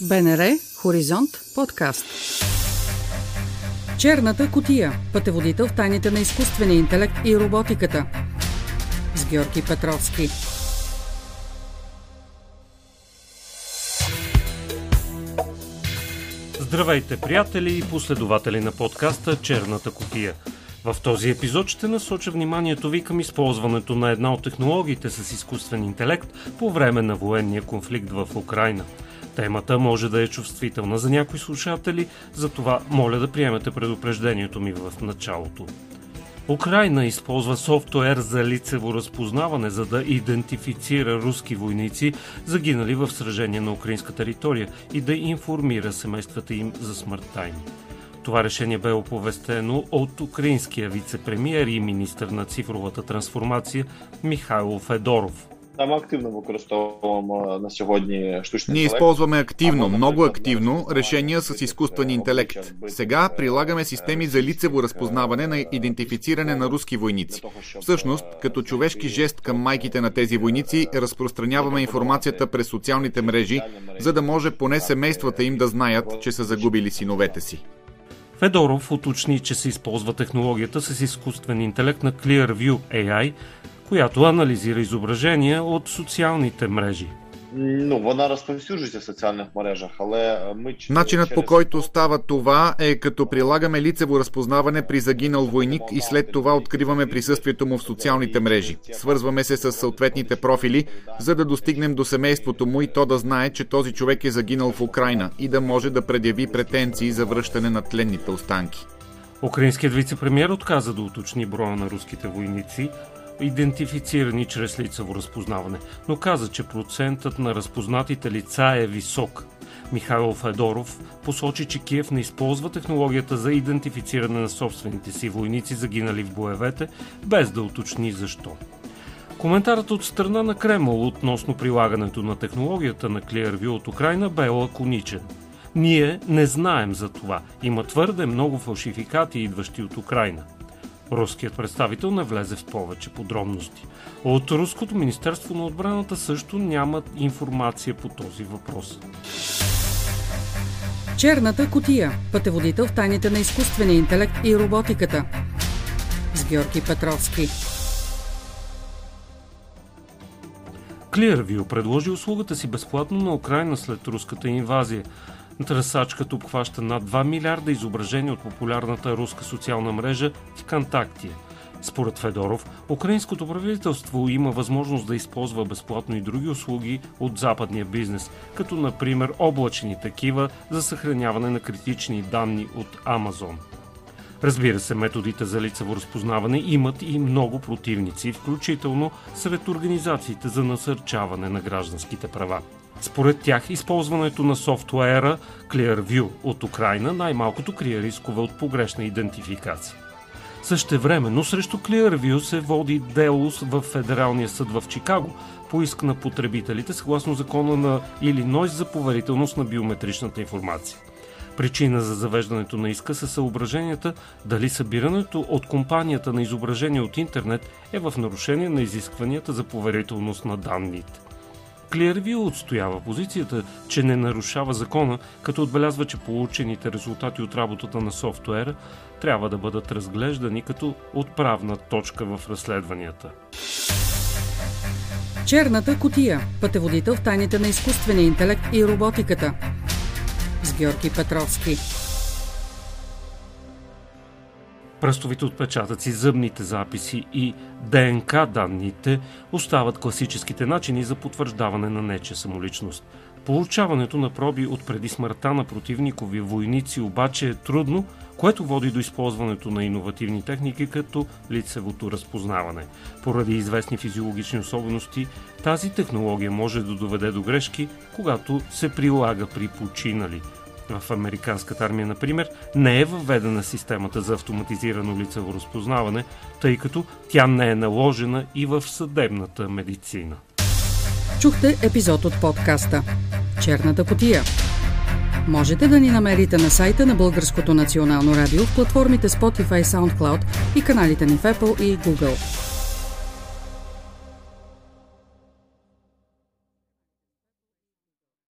БНР Хоризонт подкаст. Черната котия. Пътеводител в тайните на изкуствения интелект и роботиката. С Георги Петровски. Здравейте, приятели и последователи на подкаста Черната котия. В този епизод ще насоча вниманието ви към използването на една от технологиите с изкуствен интелект по време на военния конфликт в Украина – Темата може да е чувствителна за някои слушатели, затова моля да приемете предупреждението ми в началото. Украина използва софтуер за лицево разпознаване, за да идентифицира руски войници, загинали в сражение на украинска територия и да информира семействата им за смъртта им. Това решение бе оповестено от украинския вице-премьер и министр на цифровата трансформация Михайло Федоров – Там активно використовуємо на сьогодні штучний Ние използваме активно, много активно решения с изкуствен интелект. Сега прилагаме системи за лицево разпознаване на идентифициране на руски войници. Всъщност, като човешки жест към майките на тези войници, разпространяваме информацията през социалните мрежи, за да може поне семействата им да знаят, че са загубили синовете си. Федоров уточни, че се използва технологията с изкуствен интелект на Clearview AI, която анализира изображения от социалните мрежи. Ну, вона разповсюджується в соціальних мережах, але ми Начинът по който става това е като прилагаме лицево разпознаване при загинал войник и след това откриваме присъствието му в социалните мрежи. Свързваме се с съответните профили, за да достигнем до семейството му и то да знае, че този човек е загинал в Украина и да може да предяви претенции за връщане на тленните останки. Украинският вице-премьер отказа да уточни броя на руските войници, идентифицирани чрез лицево разпознаване, но каза, че процентът на разпознатите лица е висок. Михайло Федоров посочи, че Киев не използва технологията за идентифициране на собствените си войници, загинали в боевете, без да уточни защо. Коментарът от страна на Кремъл относно прилагането на технологията на Clearview от Украина бе лаконичен. Ние не знаем за това. Има твърде много фалшификати, идващи от Украина – Руският представител не влезе в повече подробности. От Руското Министерство на отбраната също нямат информация по този въпрос. Черната котия. Пътеводител в тайните на изкуствения интелект и роботиката. С Георги Петровски. Clearview предложи услугата си безплатно на Украина след руската инвазия. Търсачката обхваща над 2 милиарда изображения от популярната руска социална мрежа ВКонтакте. Според Федоров, украинското правителство има възможност да използва безплатно и други услуги от западния бизнес, като например облачни такива за съхраняване на критични данни от Амазон. Разбира се, методите за лицево разпознаване имат и много противници, включително сред организациите за насърчаване на гражданските права. Според тях, използването на софтуера Clearview от Украина най-малкото крие рискове от погрешна идентификация. Същевременно срещу Clearview се води дело в Федералния съд в Чикаго по иск на потребителите съгласно закона на Илинойс за поверителност на биометричната информация. Причина за завеждането на иска са съображенията дали събирането от компанията на изображение от интернет е в нарушение на изискванията за поверителност на данните. Клервил отстоява позицията, че не нарушава закона, като отбелязва, че получените резултати от работата на софтуера трябва да бъдат разглеждани като отправна точка в разследванията. Черната котия. Пътеводител в тайните на изкуствения интелект и роботиката. С Георги Петровски. Пръстовите отпечатъци, зъбните записи и ДНК данните остават класическите начини за потвърждаване на нече самоличност. Получаването на проби от преди смъртта на противникови войници обаче е трудно, което води до използването на иновативни техники като лицевото разпознаване. Поради известни физиологични особености, тази технология може да доведе до грешки, когато се прилага при починали – в американската армия, например, не е въведена системата за автоматизирано лицево разпознаване, тъй като тя не е наложена и в съдебната медицина. Чухте епизод от подкаста Черната котия. Можете да ни намерите на сайта на Българското национално радио в платформите Spotify, SoundCloud и каналите ни в Apple и Google.